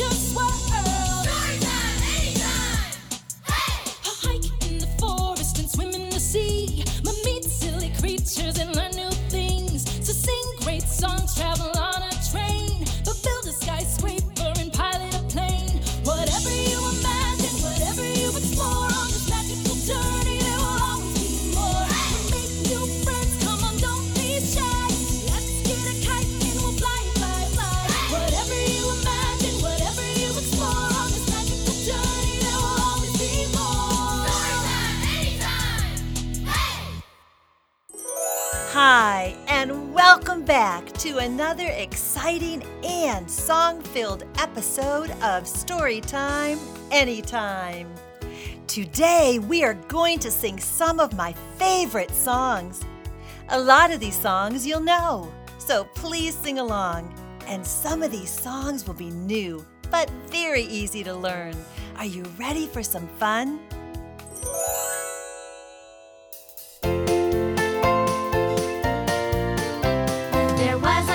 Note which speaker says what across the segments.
Speaker 1: just what
Speaker 2: Hi, and welcome back to another exciting and song filled episode of Storytime Anytime. Today, we are going to sing some of my favorite songs. A lot of these songs you'll know, so please sing along. And some of these songs will be new, but very easy to learn. Are you ready for some fun?
Speaker 3: there was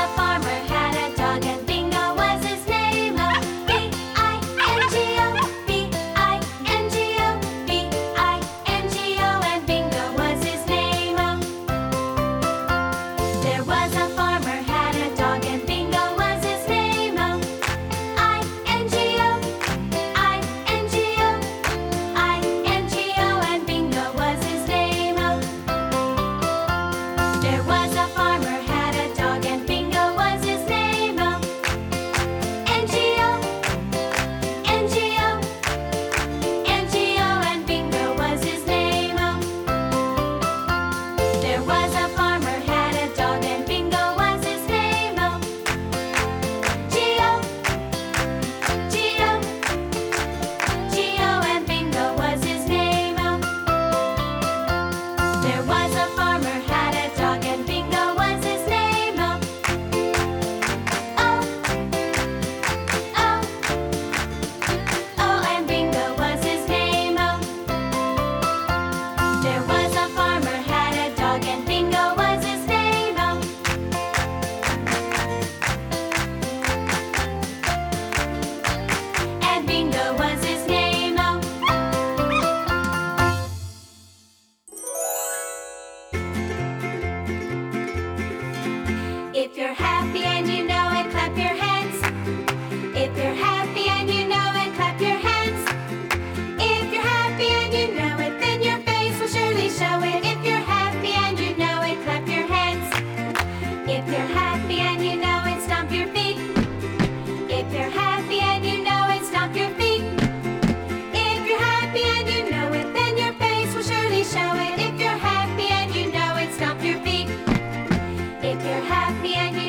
Speaker 3: if you're happy and you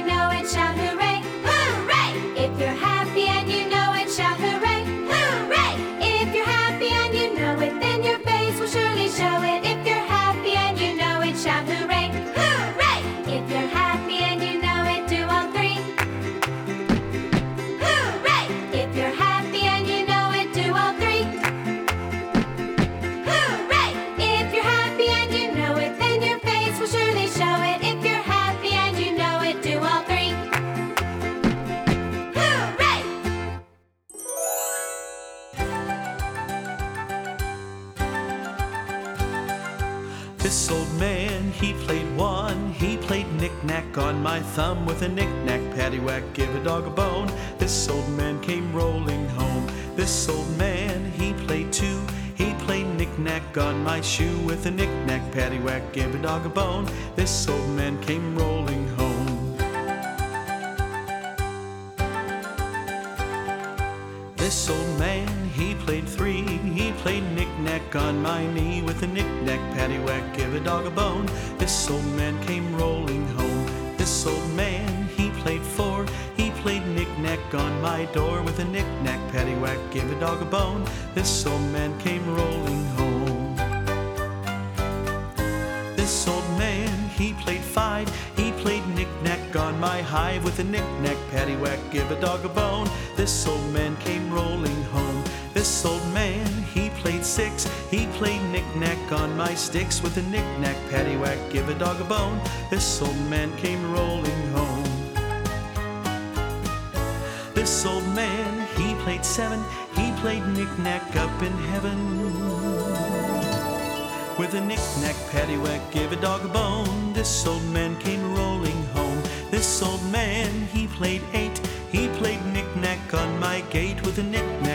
Speaker 4: This old man, he played one. He played knick-knack on my thumb with a knick-knack paddywhack, give a dog a bone. This old man came rolling home. This old man, he played two. He played knick-knack on my shoe with a knick-knack paddywhack, give a dog a bone. This old man came rolling knick on my knee with a knick-knack paddywhack, give a dog a bone. This old man came rolling home. This old man, he played four. He played knick-knack on my door with a knick-knack paddywhack, give a dog a bone. This old man came rolling home. This old man, he played five. He played knick-knack on my hive with a knick-knack paddywhack, give a dog a bone. This old man came rolling home. This old man, he played six. He played knick-knack on my sticks with a knick-knack, paddywhack, give a dog a bone. This old man came rolling home. This old man, he played seven. He played knick-knack up in heaven. With a knick-knack, paddywhack, give a dog a bone. This old man came rolling home. This old man, he played eight. He played knick-knack on my gate with a knick-knack.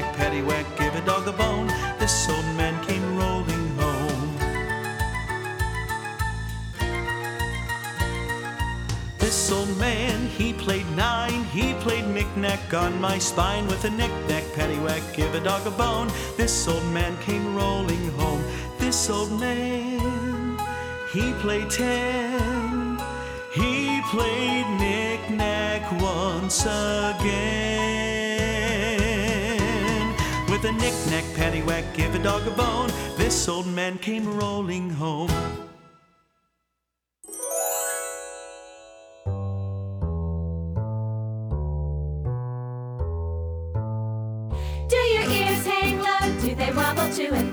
Speaker 4: Played nine. He played knick-knack on my spine. With a knick-knack, paddywhack, give a dog a bone. This old man came rolling home. This old man, he played ten. He played knick-knack once again. With a knick-knack, paddywhack, give a dog a bone. This old man came rolling home.
Speaker 3: To and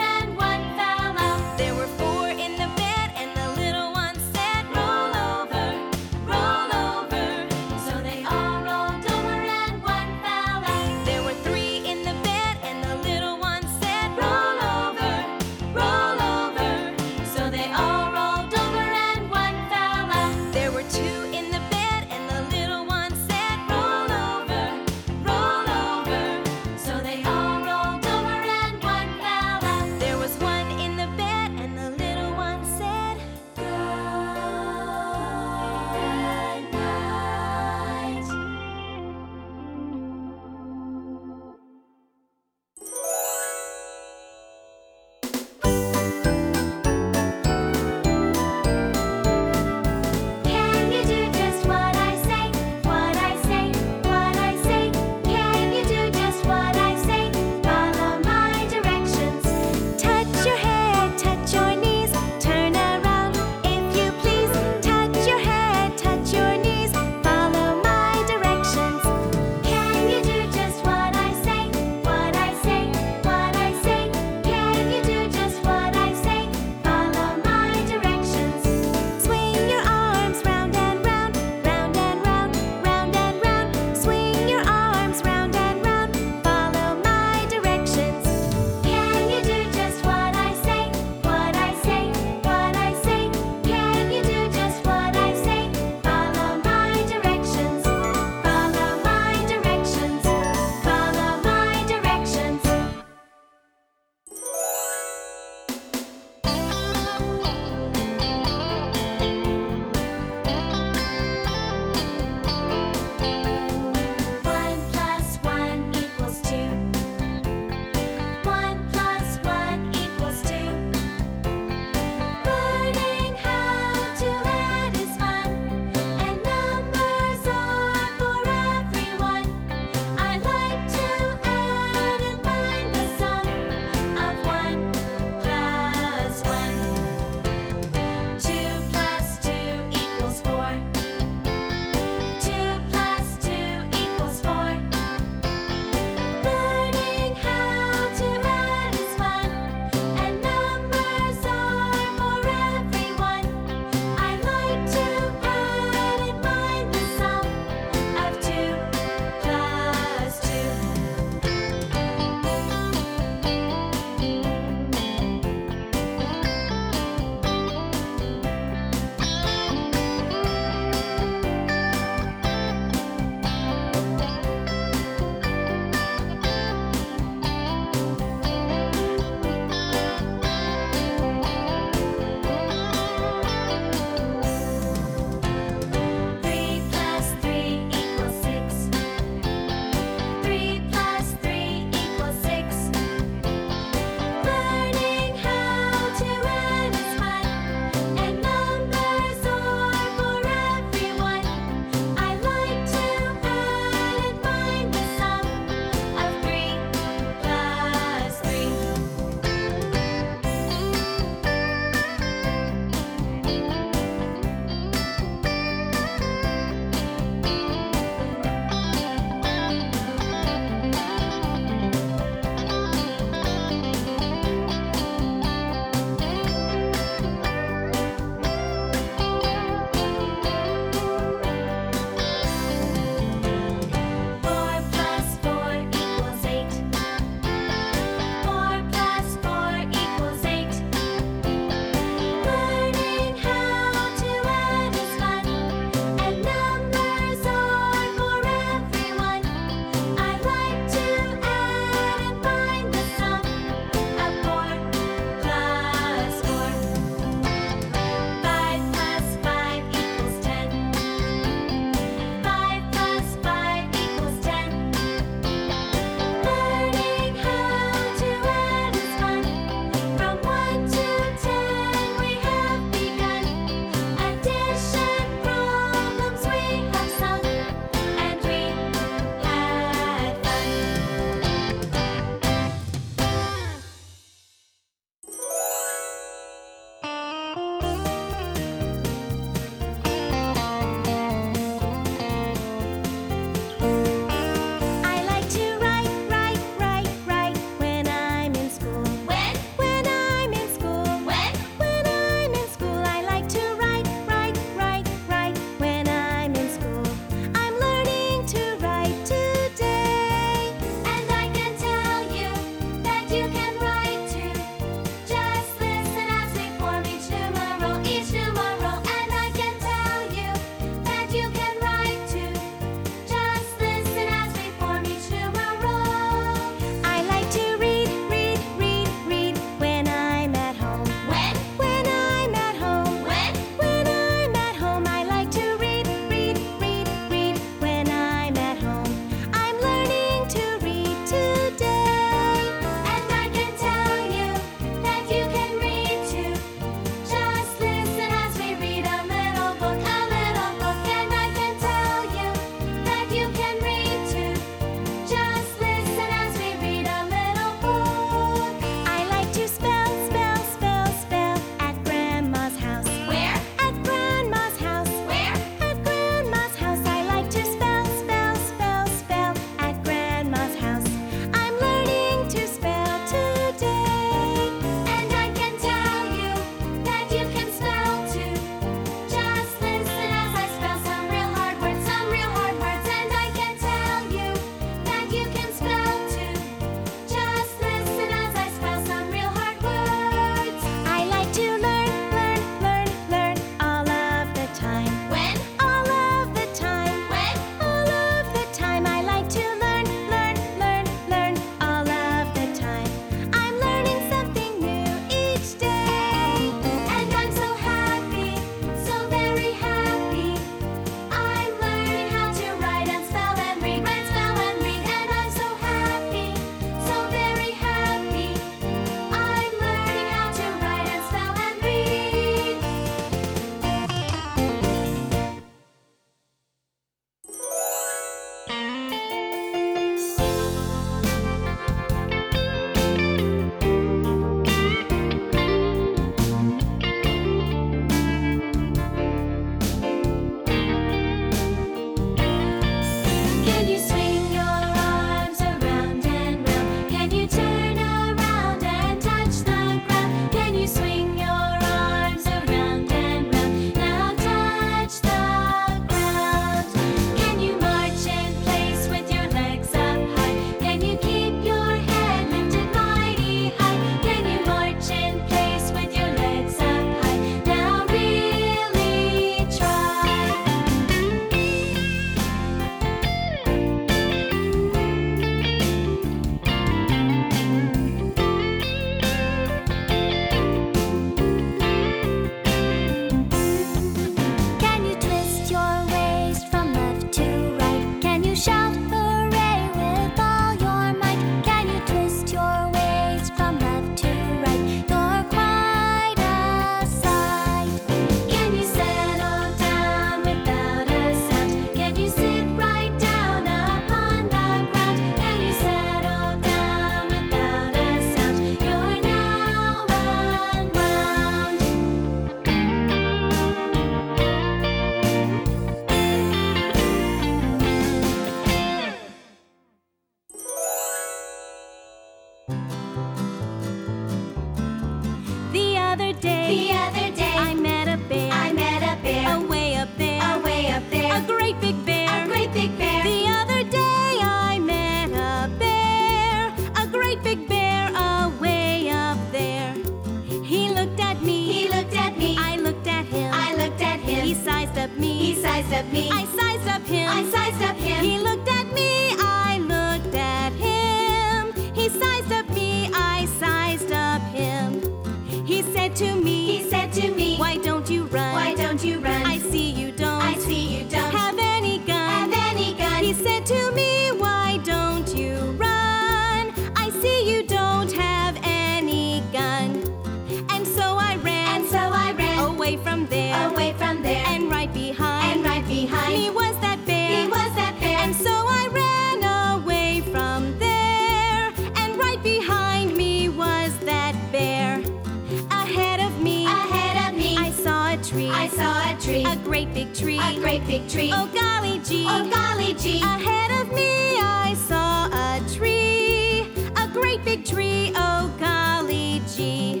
Speaker 3: a
Speaker 1: great big tree. Oh golly gee.
Speaker 3: Oh, golly gee.
Speaker 1: Ahead of me I saw a tree. A great big tree. Oh golly gee.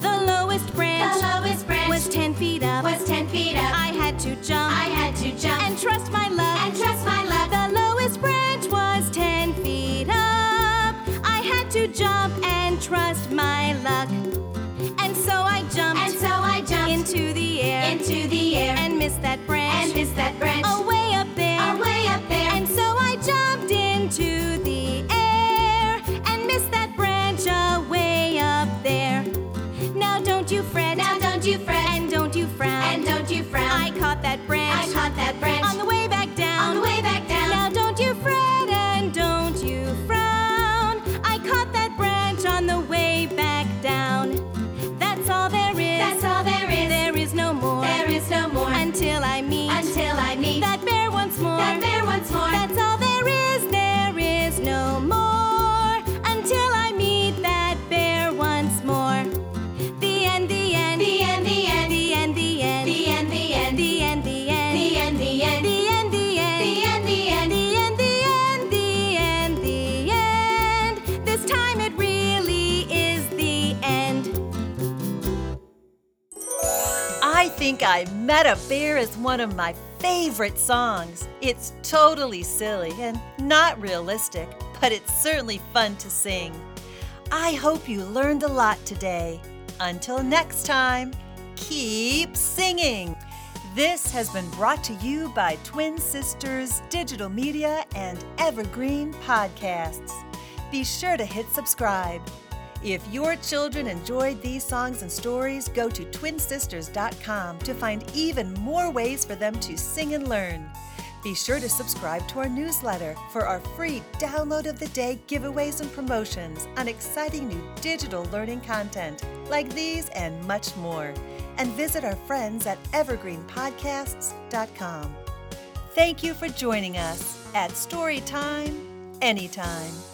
Speaker 1: The lowest branch
Speaker 3: the lowest branch
Speaker 1: was ten feet up.
Speaker 3: was ten feet up.
Speaker 1: I had to jump
Speaker 3: I had to jump
Speaker 1: and trust my luck.
Speaker 3: and trust my luck.
Speaker 1: The lowest branch was ten feet up. I had to jump and trust my luck. And so I jumped
Speaker 3: and so I jumped
Speaker 1: into the air
Speaker 3: into the air
Speaker 1: and missed that branch
Speaker 3: missed that branch
Speaker 1: away up there.
Speaker 3: away up there.
Speaker 1: And so I jumped into the air and missed that branch away up there. Now don't you fret.
Speaker 3: now don't you fret
Speaker 1: and don't you frown.
Speaker 3: and don't you frown.
Speaker 1: I caught that branch
Speaker 3: I caught that branch
Speaker 2: Think I Met a Bear is one of my favorite songs. It's totally silly and not realistic, but it's certainly fun to sing. I hope you learned a lot today. Until next time, keep singing. This has been brought to you by Twin Sisters Digital Media and Evergreen Podcasts. Be sure to hit subscribe. If your children enjoyed these songs and stories, go to twinsisters.com to find even more ways for them to sing and learn. Be sure to subscribe to our newsletter for our free download of the day giveaways and promotions on exciting new digital learning content like these and much more. And visit our friends at evergreenpodcasts.com. Thank you for joining us at Storytime Anytime.